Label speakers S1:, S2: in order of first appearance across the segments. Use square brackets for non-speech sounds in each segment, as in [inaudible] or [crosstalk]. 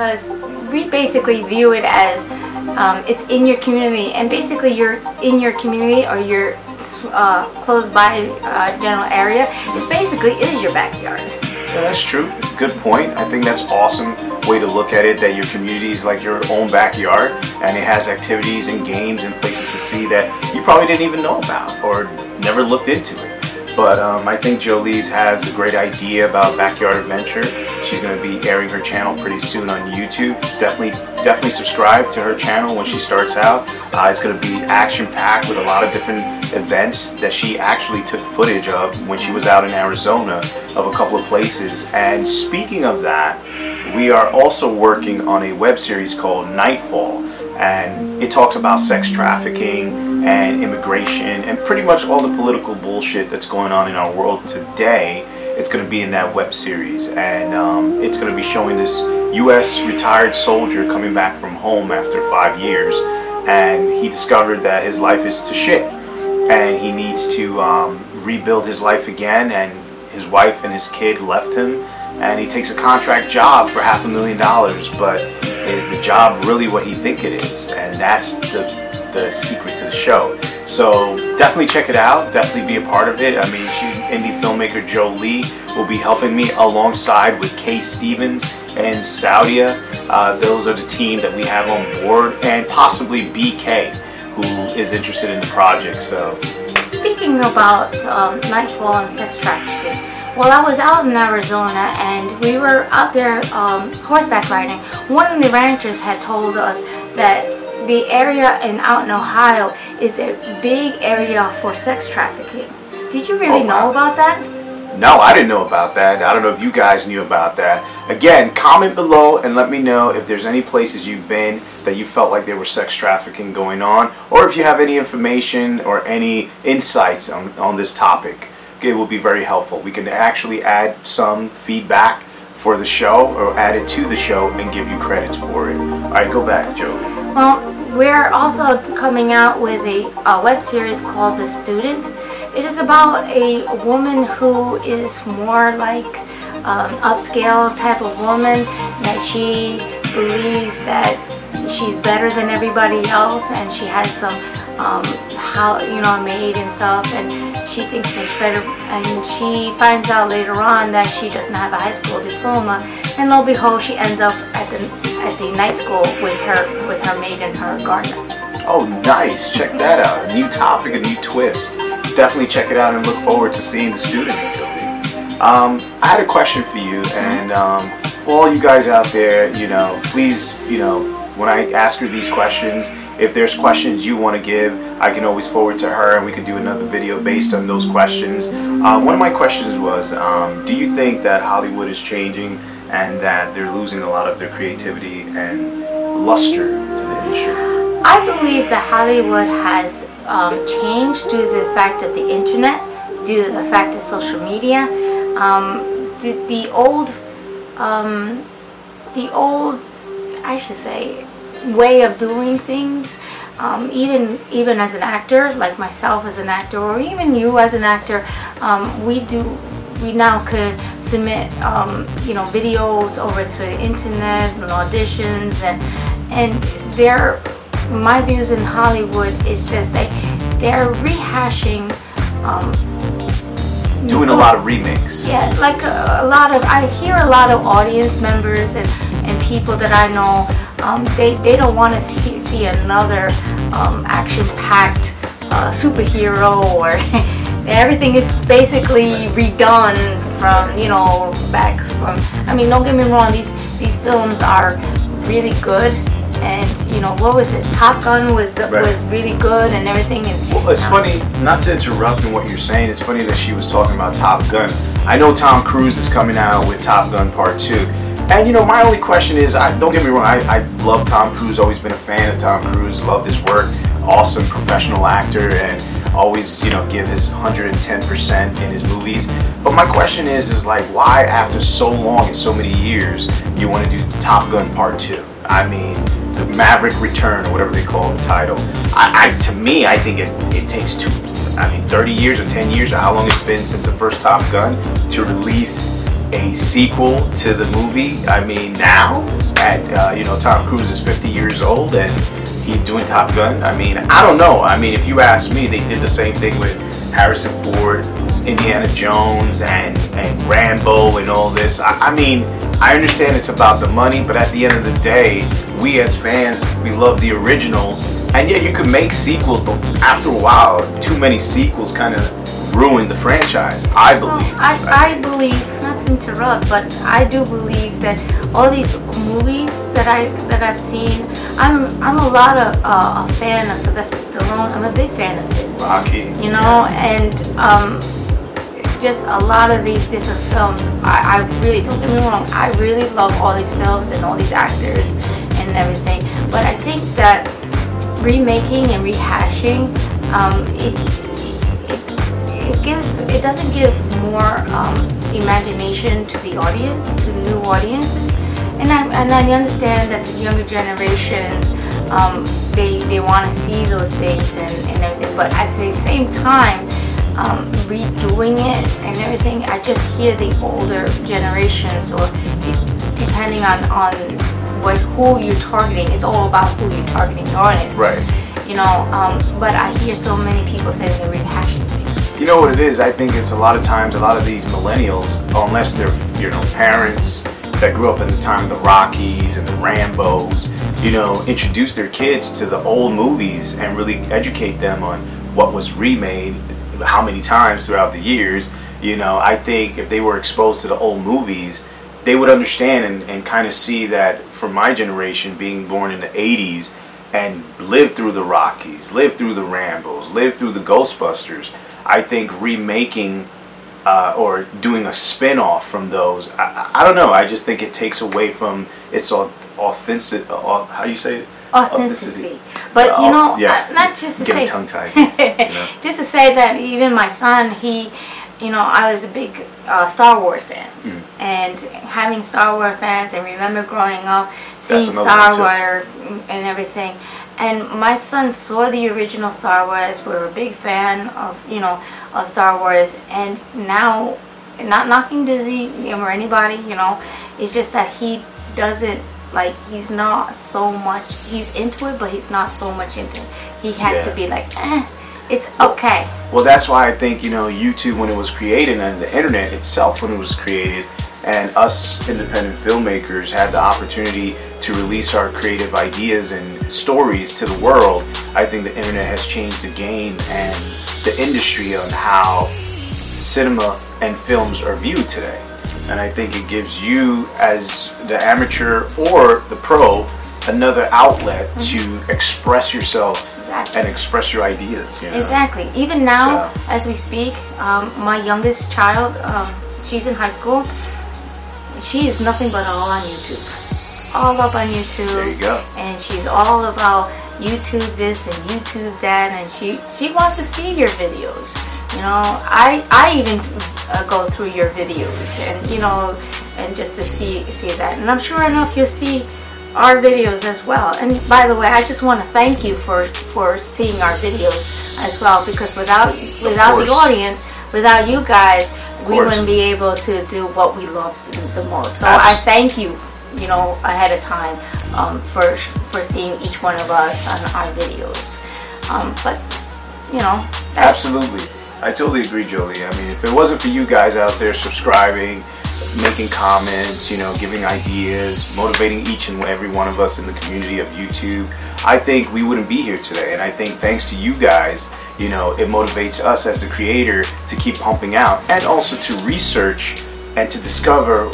S1: because we basically view it as um, it's in your community, and basically you're in your community or you're uh, close by uh, general area. It basically is your backyard.
S2: Yeah, that's true. Good point. I think that's awesome way to look at it. That your community is like your own backyard, and it has activities and games and places to see that you probably didn't even know about or never looked into it. But um, I think Jolie's has a great idea about Backyard Adventure. She's going to be airing her channel pretty soon on YouTube. Definitely, definitely subscribe to her channel when she starts out. Uh, it's going to be action packed with a lot of different events that she actually took footage of when she was out in Arizona of a couple of places. And speaking of that, we are also working on a web series called Nightfall and it talks about sex trafficking and immigration and pretty much all the political bullshit that's going on in our world today. It's going to be in that web series, and um, it's going to be showing this U.S. retired soldier coming back from home after five years, and he discovered that his life is to shit, and he needs to um, rebuild his life again. And his wife and his kid left him, and he takes a contract job for half a million dollars, but is the job really what he think it is? And that's the, the secret to the show. So definitely check it out. Definitely be a part of it. I mean, she, indie filmmaker Jolie will be helping me alongside with Kay Stevens and Saudia. Uh, those are the team that we have on board, and possibly BK, who is interested in the project. So,
S1: speaking about um, Nightfall and sex trafficking, well, I was out in Arizona and we were out there um, horseback riding. One of the ranchers had told us that the area in out in Ohio is a big area for sex trafficking. Did you really oh, wow. know about that?
S2: No, I didn't know about that. I don't know if you guys knew about that. Again, comment below and let me know if there's any places you've been that you felt like there was sex trafficking going on, or if you have any information or any insights on, on this topic it will be very helpful. We can actually add some feedback for the show or add it to the show and give you credits for it. All right, go back, Joe.
S1: Well, we're also coming out with a, a web series called The Student. It is about a woman who is more like um, upscale type of woman that she believes that she's better than everybody else and she has some um, how you know maid and stuff and she thinks she's better and she finds out later on that she doesn't have a high school diploma and lo and behold she ends up at the at the night school with her with her maid and her gardener
S2: oh nice. Check that out. A new topic a new twist. Definitely check it out and look forward to seeing the student um, I had a question for you and um, all you guys out there you know please you know when I ask her these questions if there's questions you want to give, I can always forward to her and we can do another video based on those questions. Uh, one of my questions was, um, do you think that Hollywood is changing and that they're losing a lot of their creativity and luster to the industry?
S1: I believe that Hollywood has um, changed due to the fact of the internet, due to the fact of social media. Um, the, the old, um, the old, I should say, way of doing things. Um, even even as an actor, like myself as an actor, or even you as an actor, um, we do we now could submit um, you know videos over to the internet and auditions and and they're my views in Hollywood is just they they're rehashing um,
S2: doing a lot of remakes
S1: yeah like a, a lot of I hear a lot of audience members and and people that I know um, they, they don't want to see, see another um, action-packed uh, superhero or [laughs] everything is basically redone from you know back from I mean don't get me wrong these these films are really good and you know what was it Top Gun was the, right. was really good and everything and
S2: well, it's um, funny not to interrupt in what you're saying it's funny that she was talking about Top Gun I know Tom Cruise is coming out with Top Gun Part 2 and you know, my only question is, I, don't get me wrong, I, I love Tom Cruise, always been a fan of Tom Cruise, loved his work, awesome professional actor, and always, you know, give his 110% in his movies. But my question is, is like, why after so long and so many years, you want to do Top Gun Part 2? I mean, the Maverick Return, or whatever they call the title. I, I to me, I think it, it takes two, I mean, 30 years or 10 years, or how long it's been since the first Top Gun, to release a sequel to the movie. I mean, now at uh, you know Tom Cruise is 50 years old and he's doing Top Gun. I mean, I don't know. I mean, if you ask me, they did the same thing with Harrison Ford, Indiana Jones, and and Rambo and all this. I, I mean, I understand it's about the money, but at the end of the day, we as fans, we love the originals. And yeah, you could make sequels, but after a while, too many sequels kind of ruin the franchise. I believe.
S1: Well, I, I believe, interrupt, but I do believe that all these movies that I that I've seen, I'm I'm a lot of uh, a fan of Sylvester Stallone. I'm a big fan of his.
S2: Rocky.
S1: You know, and um, just a lot of these different films. I, I really don't get me wrong. I really love all these films and all these actors and everything. But I think that remaking and rehashing, um, it, it, gives it doesn't give more um, imagination to the audience, to new audiences, and I and I understand that the younger generations. Um, they, they want to see those things and, and everything, but at the same time, um, redoing it and everything, I just hear the older generations, or depending on on what who you're targeting, it's all about who you're targeting the audience.
S2: Right.
S1: You know, um, but I hear so many people saying they're rehashing.
S2: You know what it is? I think it's a lot of times, a lot of these millennials, unless they're, you know, parents that grew up in the time of the Rockies and the Rambos, you know, introduce their kids to the old movies and really educate them on what was remade, how many times throughout the years. You know, I think if they were exposed to the old movies, they would understand and, and kind of see that for my generation, being born in the 80s and lived through the Rockies, lived through the Rambos, lived through the Ghostbusters, I think remaking uh, or doing a spin off from those, I, I, don't know. I just think it takes away from its authentic, uh, how do you say it?
S1: Authenticity. But uh, you know, yeah. Not just to
S2: Get
S1: say,
S2: tongue tied. [laughs] you
S1: know? just to say that even my son, he, you know, I was a big uh, Star Wars fans, mm. and having Star Wars fans, and remember growing up seeing Star Wars and everything. And my son saw the original Star Wars. We're a big fan of you know of Star Wars, and now, not knocking Disney or anybody, you know, it's just that he doesn't like he's not so much he's into it but he's not so much into it he has yeah. to be like eh it's okay
S2: well that's why i think you know youtube when it was created and the internet itself when it was created and us independent filmmakers had the opportunity to release our creative ideas and stories to the world i think the internet has changed the game and the industry on how cinema and films are viewed today and I think it gives you, as the amateur or the pro, another outlet mm-hmm. to express yourself exactly. and express your ideas. You know?
S1: Exactly. Even now, so. as we speak, um, my youngest child, um, she's in high school. She is nothing but all on YouTube. All up on YouTube.
S2: There you go.
S1: And she's all about YouTube this and YouTube that, and she she wants to see your videos. You know, I I even uh, go through your videos and you know, and just to see see that. And I'm sure enough you'll see our videos as well. And by the way, I just want to thank you for for seeing our videos as well because without without the audience, without you guys, we wouldn't be able to do what we love the most. So I thank you, you know, ahead of time um, for for seeing each one of us on our videos. Um, but you know,
S2: absolutely. I totally agree, Jolie. I mean, if it wasn't for you guys out there subscribing, making comments, you know, giving ideas, motivating each and every one of us in the community of YouTube, I think we wouldn't be here today. And I think thanks to you guys, you know, it motivates us as the creator to keep pumping out and also to research and to discover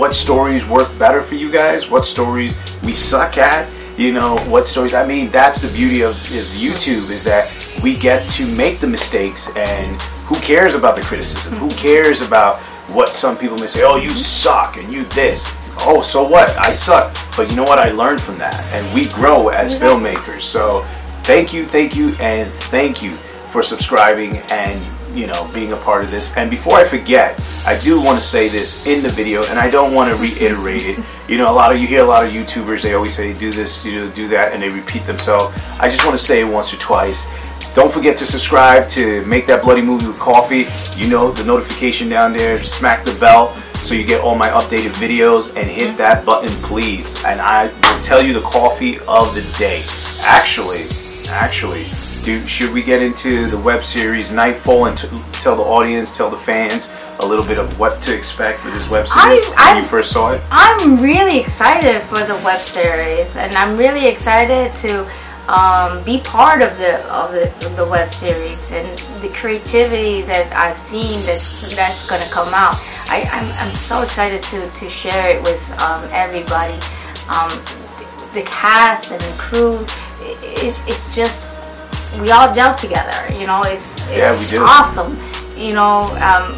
S2: what stories work better for you guys, what stories we suck at, you know, what stories. I mean, that's the beauty of, of YouTube is that we get to make the mistakes and who cares about the criticism? Who cares about what some people may say, oh, you suck and you this. Oh, so what? I suck. But you know what? I learned from that. And we grow as filmmakers. So thank you, thank you, and thank you for subscribing and you know being a part of this. And before i forget i do want to say this in the video and i don't want to reiterate it. You know a lot of you hear a lot of youtubers they always say do this you know do that and they repeat themselves. I just want to say it once or twice. Don't forget to subscribe to Make That Bloody Movie with Coffee. You know the notification down there. Smack the bell so you get all my updated videos and hit that button please. And I will tell you the coffee of the day. Actually actually do should we get into the web series Nightfall and t- tell the audience tell the fans a little bit of what to expect with this web series
S1: I-
S2: when
S1: I-
S2: you first saw it
S1: I'm really excited for the web series, and I'm really excited to um, be part of the of the, the web series and the creativity that I've seen that's that's gonna come out. I, I'm, I'm so excited to, to share it with um, everybody. Um, the cast and the crew, it, it's just we all gel together. You know, it's, it's
S2: Yeah, we do.
S1: awesome. You know, um,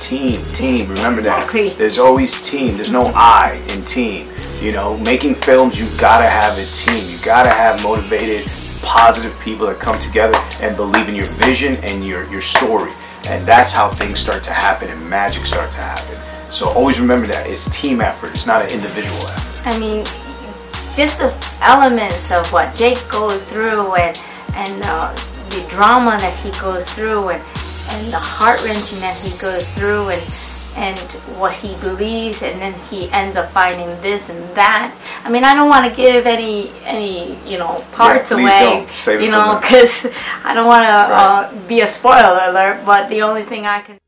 S2: team team remember that
S1: Exactly.
S2: there's always team there's no i in team you know making films you gotta have a team you gotta have motivated positive people that come together and believe in your vision and your your story and that's how things start to happen and magic start to happen so always remember that it's team effort it's not an individual effort
S1: I mean, just the elements of what Jake goes through and and uh, the drama that he goes through and and the heart wrenching that he goes through and and what he believes and then he ends up finding this and that. I mean, I don't want to give any any you know parts
S2: please
S1: away, you know, because [laughs] I don't want to uh, be a spoiler alert. But the only thing I can